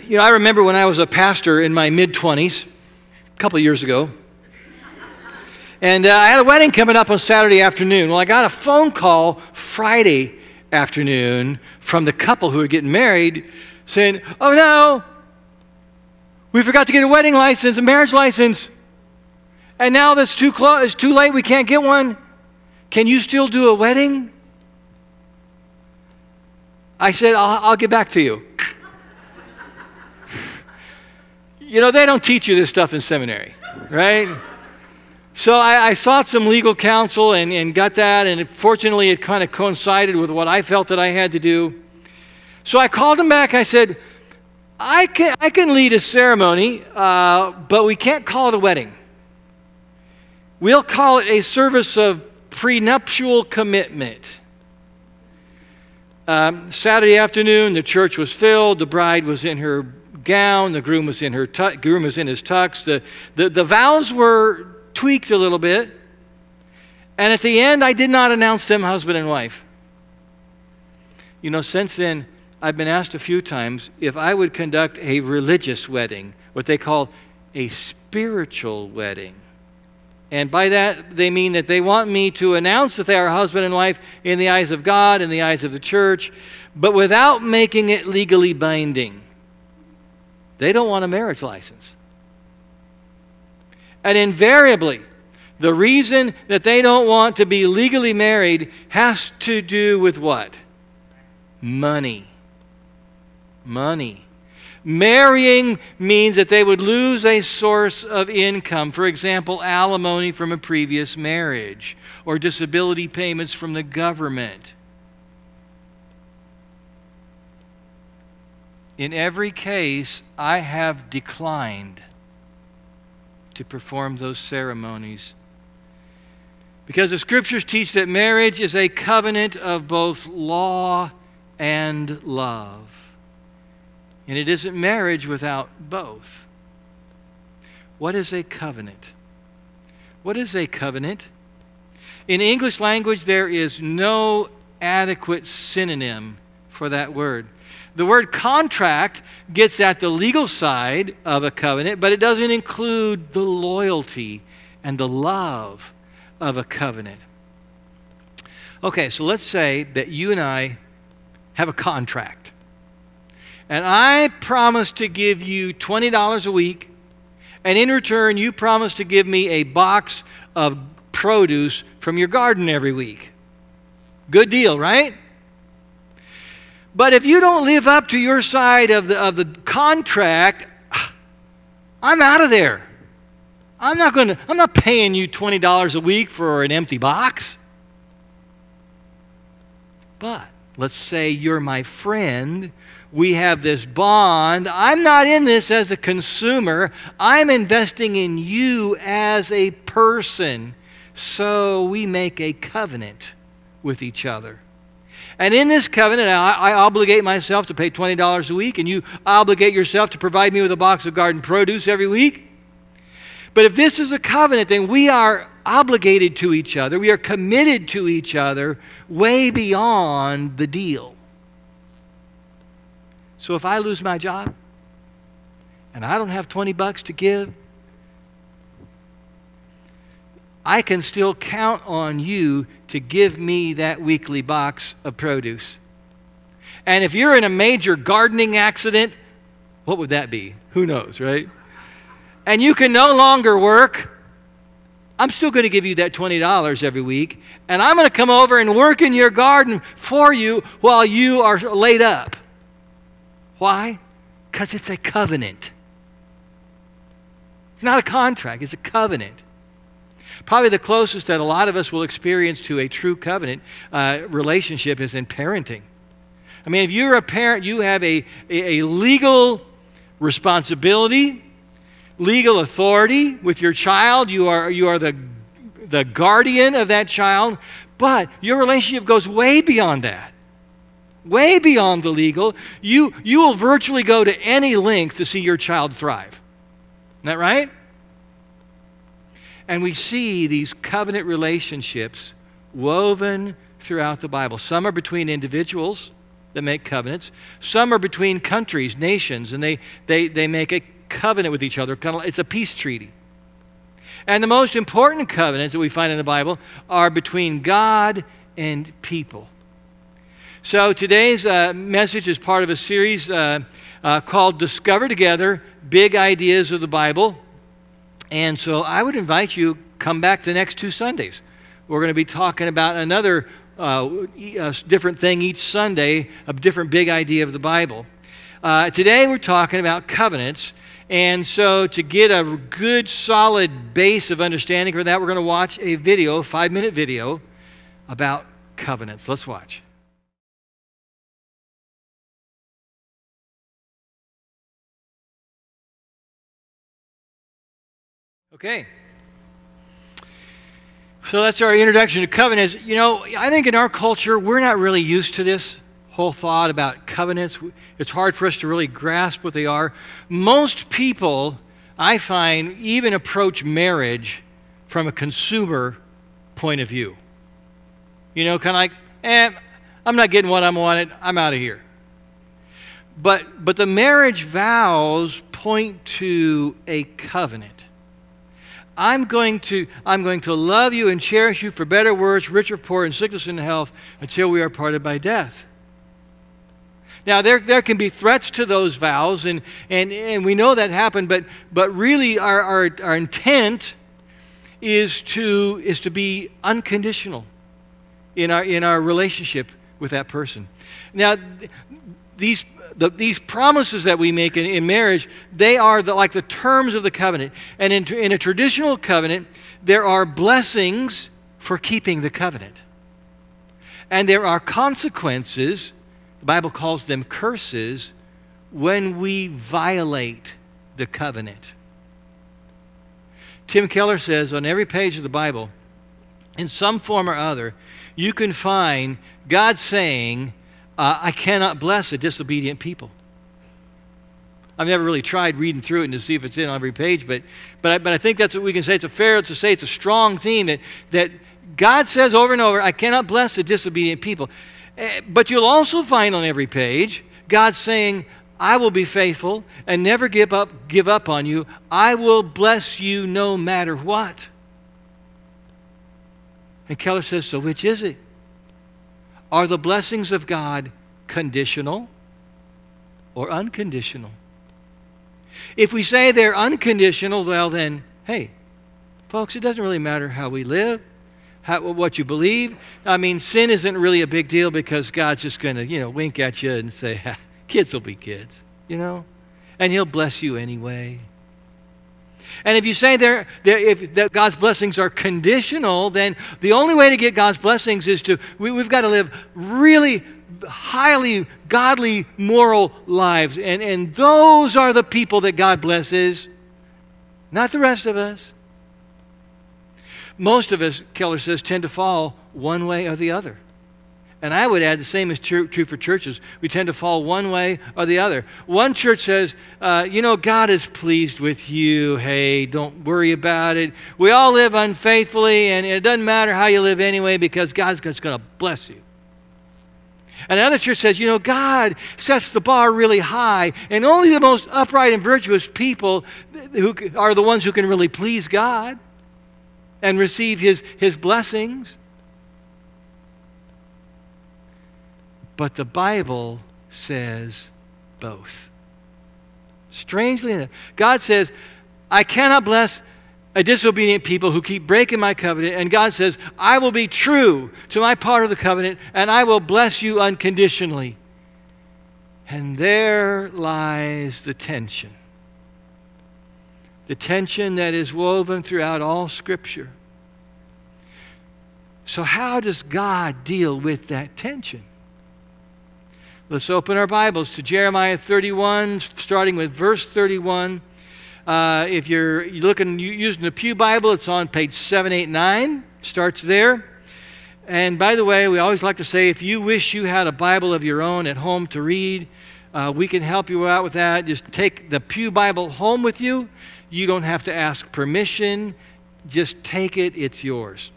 You know, I remember when I was a pastor in my mid 20s, a couple years ago, and uh, I had a wedding coming up on Saturday afternoon. Well, I got a phone call Friday afternoon from the couple who were getting married saying, Oh no, we forgot to get a wedding license, a marriage license. And now that's too close, it's too late, we can't get one. Can you still do a wedding? I said, I'll, I'll get back to you. You know, they don't teach you this stuff in seminary, right? So I, I, sought some legal counsel and, and got that, and it, fortunately, it kind of coincided with what I felt that I had to do. So I called him back. I said, I can, I can lead a ceremony, uh, but we can't call it a wedding. We'll call it a service of prenuptial commitment. Um, Saturday afternoon, the church was filled. The bride was in her gown. The groom was in her tu- groom was in his tux. The, the, the vows were tweaked a little bit. And at the end, I did not announce them husband and wife. You know, since then, I've been asked a few times if I would conduct a religious wedding, what they call a spiritual wedding. And by that, they mean that they want me to announce that they are husband and wife in the eyes of God, in the eyes of the church, but without making it legally binding. They don't want a marriage license. And invariably, the reason that they don't want to be legally married has to do with what? Money. Money. Marrying means that they would lose a source of income, for example, alimony from a previous marriage or disability payments from the government. In every case, I have declined to perform those ceremonies. Because the scriptures teach that marriage is a covenant of both law and love. And it isn't marriage without both. What is a covenant? What is a covenant? In English language, there is no adequate synonym for that word. The word contract gets at the legal side of a covenant, but it doesn't include the loyalty and the love of a covenant. Okay, so let's say that you and I have a contract and I promise to give you $20 a week, and in return, you promise to give me a box of produce from your garden every week. Good deal, right? But if you don't live up to your side of the, of the contract, I'm out of there. I'm not going to I'm not paying you $20 a week for an empty box. But let's say you're my friend we have this bond. I'm not in this as a consumer, I'm investing in you as a person. So we make a covenant with each other. And in this covenant, I, I, obligate myself to pay $20 a week, and you obligate yourself to provide me with a box of garden produce every week. But if this is a covenant, then we are obligated to each other. We are committed to each other way beyond the deal. So if I lose my job and I don't have 20 bucks to give, I can still count on you to give me that weekly box of produce. And if you're in a major gardening accident, what would that be? Who knows, right? And you can no longer work, I'm still going to give you that $20 every week, and I'm going to come over and work in your garden for you while you are laid up. Why? Because it's a covenant. It's not a contract, it's a covenant. Probably the closest that a lot of us will experience to a true covenant uh, relationship is in parenting. I mean, if you're a parent, you have a, a, a legal responsibility, legal authority with your child. You are, you are the, the guardian of that child, but your relationship goes way beyond that way beyond the legal. You, you will virtually go to any length to see your child thrive. Isn't that right? And we see these covenant relationships woven throughout the Bible. Some are between individuals, that make covenants. Some are between countries, nations, and they, they, they make a covenant with each other. It's a peace treaty. And the most important covenants that we find in the Bible are between God and people. So today's uh, message is part of a series uh, uh, called Discover Together Big Ideas of the Bible. And so I would invite you come back the next two Sundays. We're going to be talking about another uh, different thing each Sunday, a different big idea of the Bible. Uh, today we're talking about covenants. And so, to get a good, solid base of understanding for that, we're going to watch a video, five minute video, about covenants. Let's watch. Okay. So that's our introduction to covenants. You know, I think in our culture, we're not really used to this whole thought about covenants. It's hard for us to really grasp what they are. Most people, I find, even approach marriage from a consumer point of view. You know, kind of like, eh, I'm not getting what I'm wanted, I'm out of here. But, but the marriage vows point to a covenant. I'm going to I'm going to love you and cherish you for better words, richer, poor, and sickness and health until we are parted by death. Now there, there can be threats to those vows, and, and, and we know that happened, but, but really our, our, our intent is to, is to be unconditional in our, in our relationship with that person. Now, these, the, these promises that we make in, in marriage, they are the, like the terms of the covenant. And in, in a traditional covenant, there are blessings for keeping the covenant. And there are consequences, the Bible calls them curses, when we violate the covenant. Tim Keller says on every page of the Bible, in some form or other, you can find God saying, uh, I cannot bless a disobedient people. I've never really tried reading through it and to see if it's in on every page, but, but, I, but I think that's what we can say. It's a fair to say it's a strong theme that, that God says over and over, I cannot bless a disobedient people. Uh, but you'll also find on every page God saying, I will be faithful and never give up, give up on you. I will bless you no matter what. And Keller says, So which is it? Are the blessings of God conditional or unconditional? If we say they're unconditional, well, then, hey, folks, it doesn't really matter how we live, how, what you believe. I mean, sin isn't really a big deal because God's just going to, you know, wink at you and say, kids will be kids, you know? And He'll bless you anyway. And if you say if that God's blessings are conditional, then the only way to get God's blessings is to, we, we've got to live really highly godly, moral lives. And, and those are the people that God blesses, not the rest of us. Most of us, Keller says, tend to fall one way or the other. And I would add the same is true, true, for churches. We tend to fall one way or the other. One church says, uh, you know, God is pleased with you. Hey, don't worry about it. We all live unfaithfully, and it doesn't matter how you live anyway because God's just going to bless you. And another church says, you know, God sets the bar really high, and only the most upright and virtuous people who are the ones who can really please God and receive his, his blessings. But the Bible says both. Strangely enough, God says, I cannot bless a disobedient people who keep breaking my covenant. And God says, I will be true to my part of the covenant and I will bless you unconditionally. And there lies the tension. The tension that is woven throughout all Scripture. So, how does God deal with that tension? Let's open our Bibles to Jeremiah 31, starting with verse 31. Uh, if you're looking using the Pew Bible, it's on page 789. Starts there. And by the way, we always like to say if you wish you had a Bible of your own at home to read, uh, we can help you out with that. Just take the Pew Bible home with you. You don't have to ask permission. Just take it, it's yours.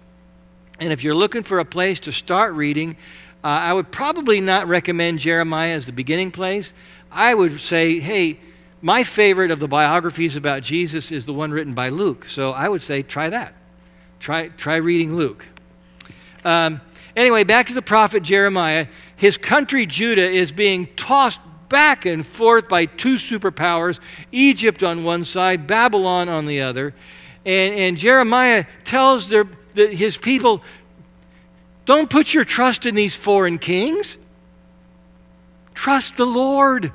And if you're looking for a place to start reading, uh, I would probably not recommend Jeremiah as the beginning place. I would say, hey, my favorite of the biographies about Jesus is the one written by Luke. So I would say, try that. Try, try reading Luke. Um, anyway, back to the prophet Jeremiah. His country, Judah, is being tossed back and forth by two superpowers Egypt on one side, Babylon on the other. And, and Jeremiah tells their, the, his people, don't put your trust in these foreign kings. Trust the Lord.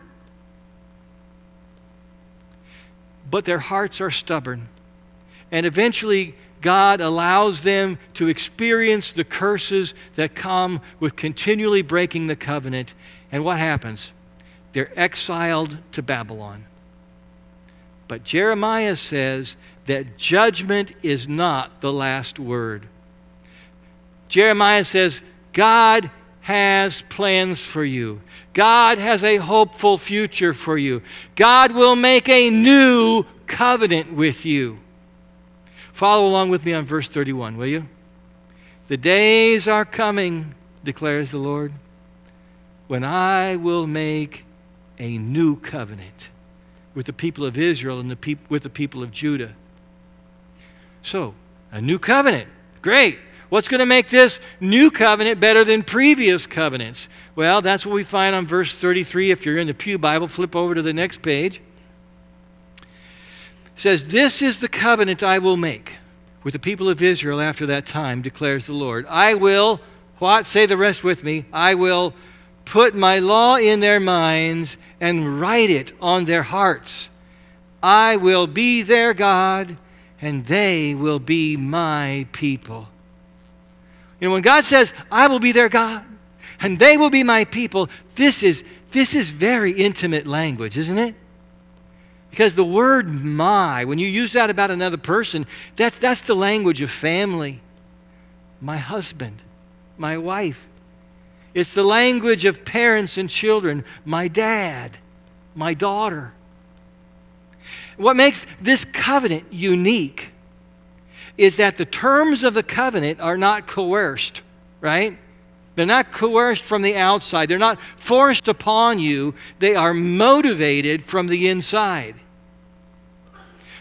But their hearts are stubborn. And eventually, God allows them to experience the curses that come with continually breaking the covenant. And what happens? They're exiled to Babylon. But Jeremiah says that judgment is not the last word. Jeremiah says, God has plans for you. God has a hopeful future for you. God will make a new covenant with you. Follow along with me on verse 31, will you? The days are coming, declares the Lord, when I will make a new covenant with the people of Israel and the peop- with the people of Judah. So, a new covenant. Great. What's going to make this new covenant better than previous covenants? Well, that's what we find on verse 33. If you're in the Pew Bible, flip over to the next page. It says, This is the covenant I will make with the people of Israel after that time, declares the Lord. I will, what? Say the rest with me. I will put my law in their minds and write it on their hearts. I will be their God, and they will be my people. You know, when God says, I will be their God, and they will be my people, this is, this is very intimate language, isn't it? Because the word my, when you use that about another person, that's, that's the language of family. My husband, my wife, it's the language of parents and children. My dad, my daughter. What makes this covenant unique is that the terms of the covenant are not coerced, right? They're not coerced from the outside. They're not forced upon you. They are motivated from the inside.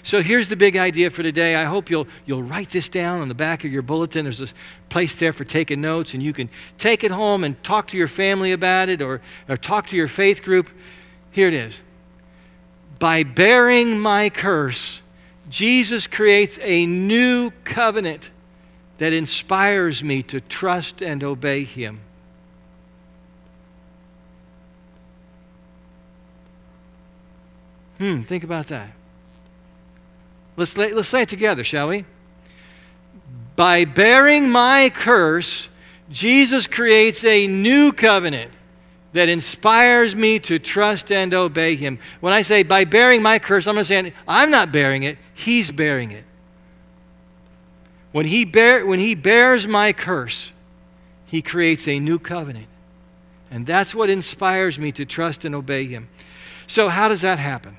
So here's the big idea for today. I hope you'll, you'll write this down on the back of your bulletin. There's a place there for taking notes, and you can take it home and talk to your family about it or, or talk to your faith group. Here it is. By bearing my curse, Jesus creates a new covenant that inspires me to trust and obey him. Hmm, think about that. Let's, let's say it together, shall we? By bearing my curse, Jesus creates a new covenant that inspires me to trust and obey him. When I say by bearing my curse, I'm saying I'm not bearing it, he's bearing it. When he, bear, when he bears my curse, he creates a new covenant. And that's what inspires me to trust and obey him. So, how does that happen?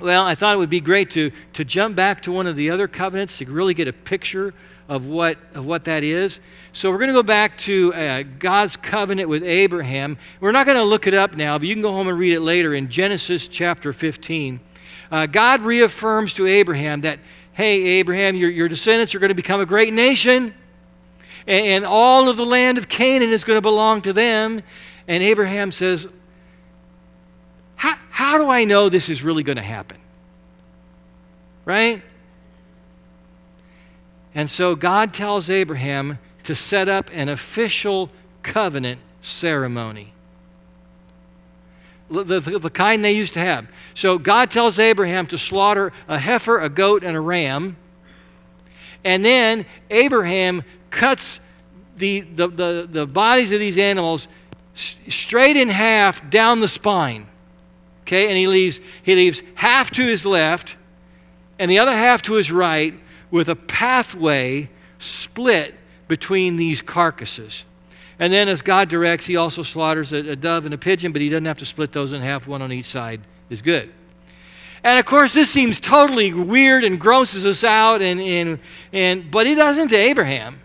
Well, I thought it would be great to, to jump back to one of the other covenants to really get a picture of what, of what that is. So we're going to go back to uh, God's covenant with Abraham. We're not going to look it up now, but you can go home and read it later in Genesis chapter 15. Uh, God reaffirms to Abraham that, hey, Abraham, your, your descendants are going to become a great nation, and, and all of the land of Canaan is going to belong to them. And Abraham says, how, how do I know this is really going to happen? Right? And so God tells Abraham to set up an official covenant ceremony. The, the, the, kind they used to have. So God tells Abraham to slaughter a heifer, a goat, and a ram. And then Abraham cuts the, the, the, the bodies of these animals straight in half down the spine. Okay, and he leaves, he leaves half to his left and the other half to his right with a pathway split between these carcasses. And then, as God directs, he also slaughters a, a, dove and a pigeon, but he doesn't have to split those in half, one on each side is good. And of course, this seems totally weird and grosses us out, and, and, and, but it doesn't to Abraham.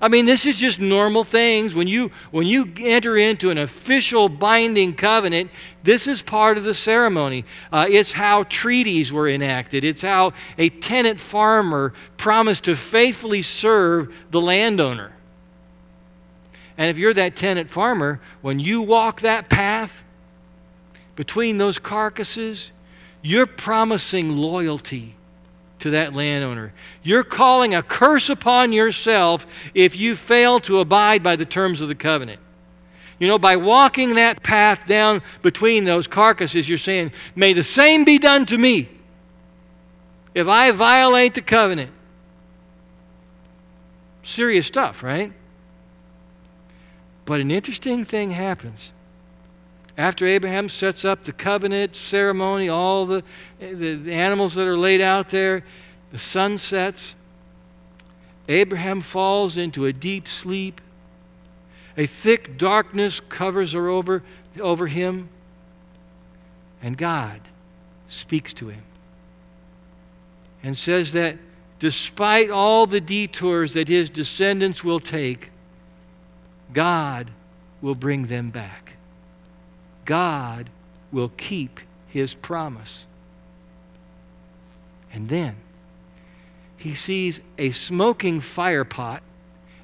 I mean, this is just normal things. When you, when you enter into an official binding covenant, this is part of the ceremony. Uh, it's how treaties were enacted, it's how a tenant farmer promised to faithfully serve the landowner. And if you're that tenant farmer, when you walk that path between those carcasses, you're promising loyalty to that landowner. You're calling a curse upon yourself if you fail to abide by the terms of the covenant. You know, by walking that path down between those carcasses, you're saying, May the same be done to me if I violate the covenant. Serious stuff, right? But an interesting thing happens. After Abraham sets up the covenant ceremony, all the, the, the animals that are laid out there, the sun sets. Abraham falls into a deep sleep. A thick darkness covers her over, over him. And God speaks to him and says that despite all the detours that his descendants will take, God will bring them back. God will keep his promise. And then he sees a smoking fire pot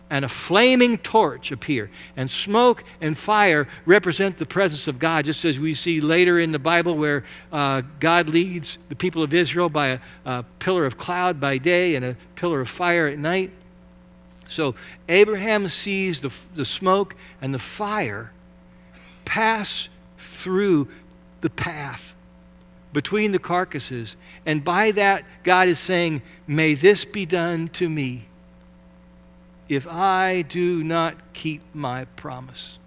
and a flaming torch appear. And smoke and fire represent the presence of God, just as we see later in the Bible where uh, God leads the people of Israel by a, a pillar of cloud by day and a pillar of fire at night. So Abraham sees the, the smoke and the fire pass through the path between the carcasses. And by that, God is saying, May this be done to me if I do not keep my promise.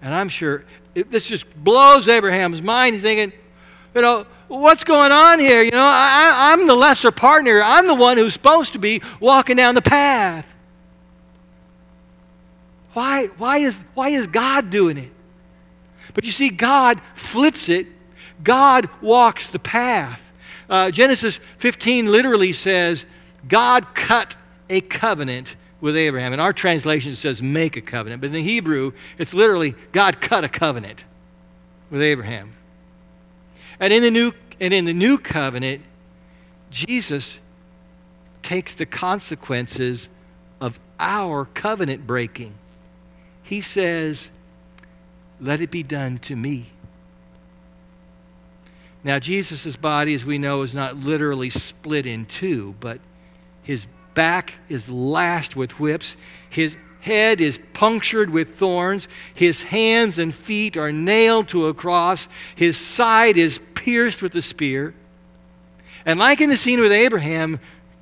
And I'm sure it, this just blows Abraham's mind. He's thinking, you know, what's going on here? You know, I, I'm the lesser partner. I'm the one who's supposed to be walking down the path. Why, why, is, why is God doing it? But you see, God flips it. God walks the path. Uh, Genesis 15 literally says, God cut a covenant with Abraham. In our translation, says make a covenant. But in the Hebrew, it's literally God cut a covenant with Abraham. And in the new, and in the new covenant, Jesus takes the consequences of our covenant breaking he says, Let it be done to me. Now, Jesus' body, as we know, is not literally split in two, but his back is lashed with whips. His head is punctured with thorns. His hands and feet are nailed to a cross. His side is pierced with a spear. And like in the scene with Abraham,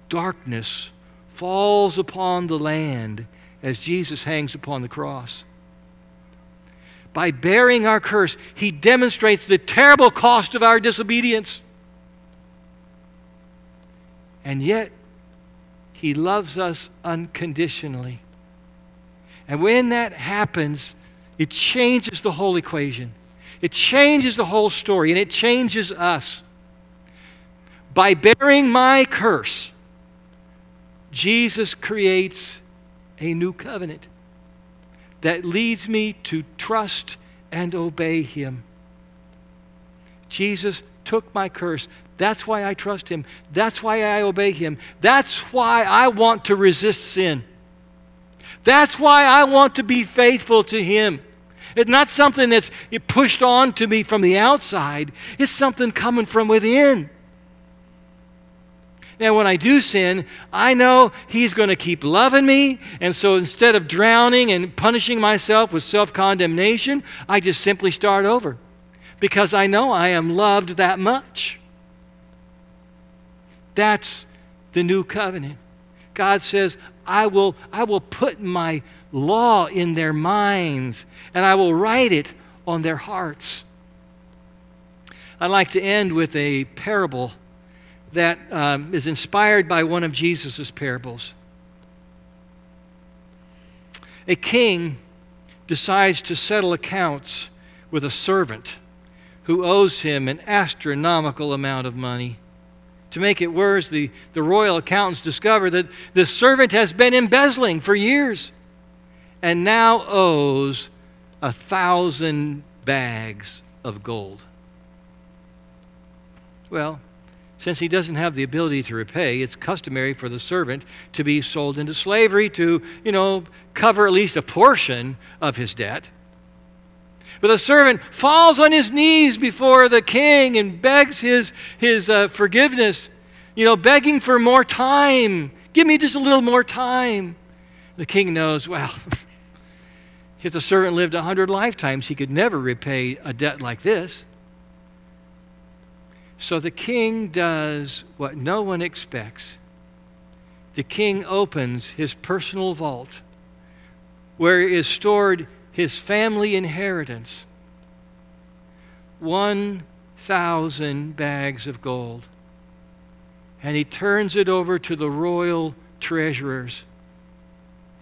darkness falls upon the land as Jesus hangs upon the cross. By bearing our curse, he demonstrates the terrible cost of our disobedience. And yet, he loves us unconditionally. And when that happens, it changes the whole equation. It changes the whole story, and it changes us. By bearing my curse, Jesus creates a new covenant that leads me to trust and obey Him. Jesus took my curse. That's why I trust Him. That's why I obey Him. That's why I want to resist sin. That's why I want to be faithful to Him. It's not something that's pushed on to me from the outside, it's something coming from within. Now, when I do sin, I know He's going to keep loving me. And so instead of drowning and punishing myself with self condemnation, I just simply start over because I know I am loved that much. That's the new covenant. God says, I will, I will put my law in their minds and I will write it on their hearts. I'd like to end with a parable that um, is inspired by one of Jesus' parables. A king decides to settle accounts with a servant who owes him an astronomical amount of money. To make it worse, the, the royal accountants discover that the servant has been embezzling for years and now owes a thousand bags of gold. Well, since he doesn't have the ability to repay, it's customary for the servant to be sold into slavery to, you know, cover at least a portion of his debt. But the servant falls on his knees before the king and begs his, his uh, forgiveness, you know, begging for more time. Give me just a little more time. The king knows, well, if the servant lived a hundred lifetimes, he could never repay a debt like this. So the king does what no one expects. The king opens his personal vault where is stored his family inheritance 1,000 bags of gold. And he turns it over to the royal treasurers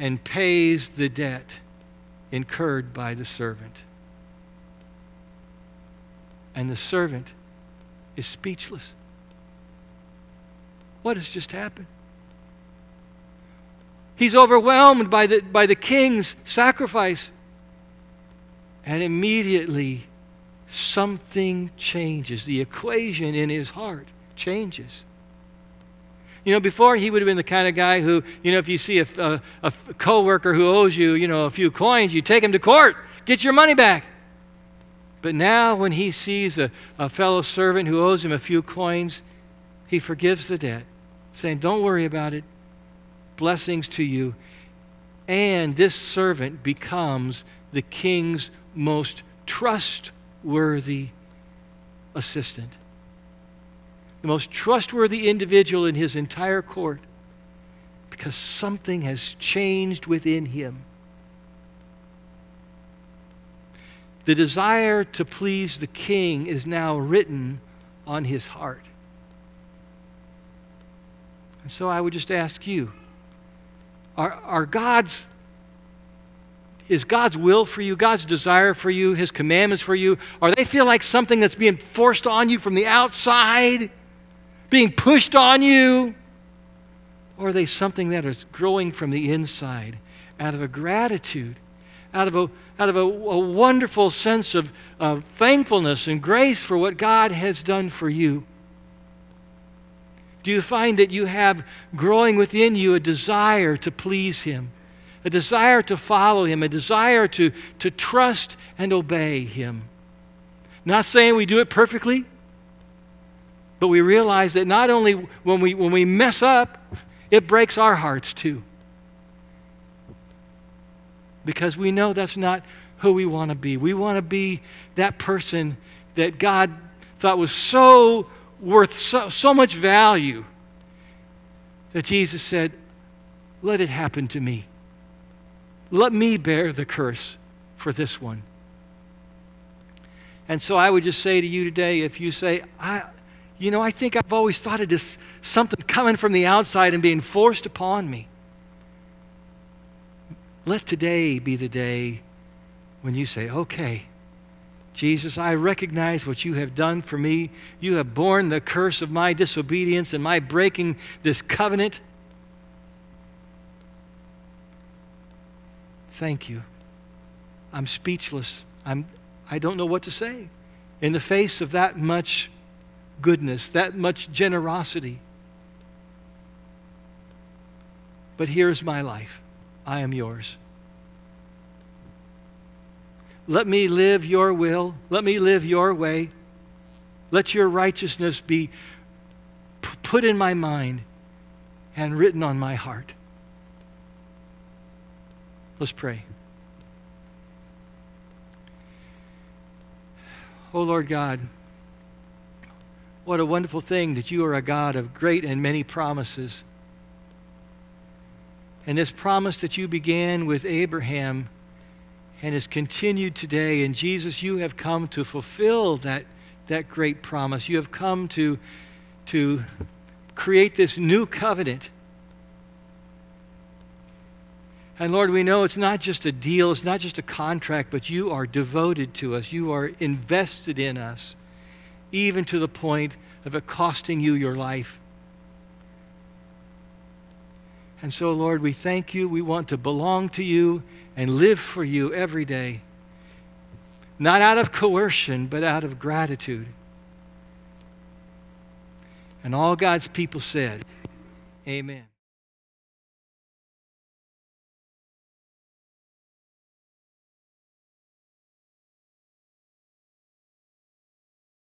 and pays the debt incurred by the servant. And the servant is speechless. What has just happened? He's overwhelmed by the, by the king's sacrifice. And immediately, something changes. The equation in his heart changes. You know, before he would have been the kind of guy who, you know, if you see a, a, a coworker who owes you, you know, a few coins, you take him to court, get your money back. But now, when he sees a, a fellow servant who owes him a few coins, he forgives the debt, saying, Don't worry about it. Blessings to you. And this servant becomes the king's most trustworthy assistant, the most trustworthy individual in his entire court, because something has changed within him. The desire to please the king is now written on his heart. And so I would just ask you are, are God's is God's will for you, God's desire for you, His commandments for you, or they feel like something that's being forced on you from the outside, being pushed on you? Or are they something that is growing from the inside out of a gratitude, out of a, out of a, a wonderful sense of, of thankfulness and grace for what God has done for you? Do you find that you have growing within you a desire to please Him, a desire to follow Him, a desire to, to trust and obey Him? Not saying we do it perfectly, but we realize that not only when we, when we mess up, it breaks our hearts too. Because we know that's not who we want to be. We want to be that person that God thought was so worth so, so much value that Jesus said, Let it happen to me. Let me bear the curse for this one. And so I would just say to you today if you say, I, you know, I think I've always thought of this something coming from the outside and being forced upon me. Let today be the day when you say, okay, Jesus, I recognize what you have done for me. You have borne the curse of my disobedience and my breaking this covenant. Thank you. I'm speechless. I'm, I don't know what to say in the face of that much goodness, that much generosity. But here's my life. I am yours. Let me live your will. Let me live your way. Let your righteousness be p- put in my mind and written on my heart. Let's pray. Oh Lord God, what a wonderful thing that you are a God of great and many promises. And this promise that you began with Abraham and has continued today. And Jesus, you have come to fulfill that, that great promise. You have come to, to create this new covenant. And Lord, we know it's not just a deal, it's not just a contract, but you are devoted to us. You are invested in us even to the point of it costing you your life. And so, Lord, we thank you. We want to belong to you and live for you every day. Not out of coercion, but out of gratitude. And all God's people said, Amen.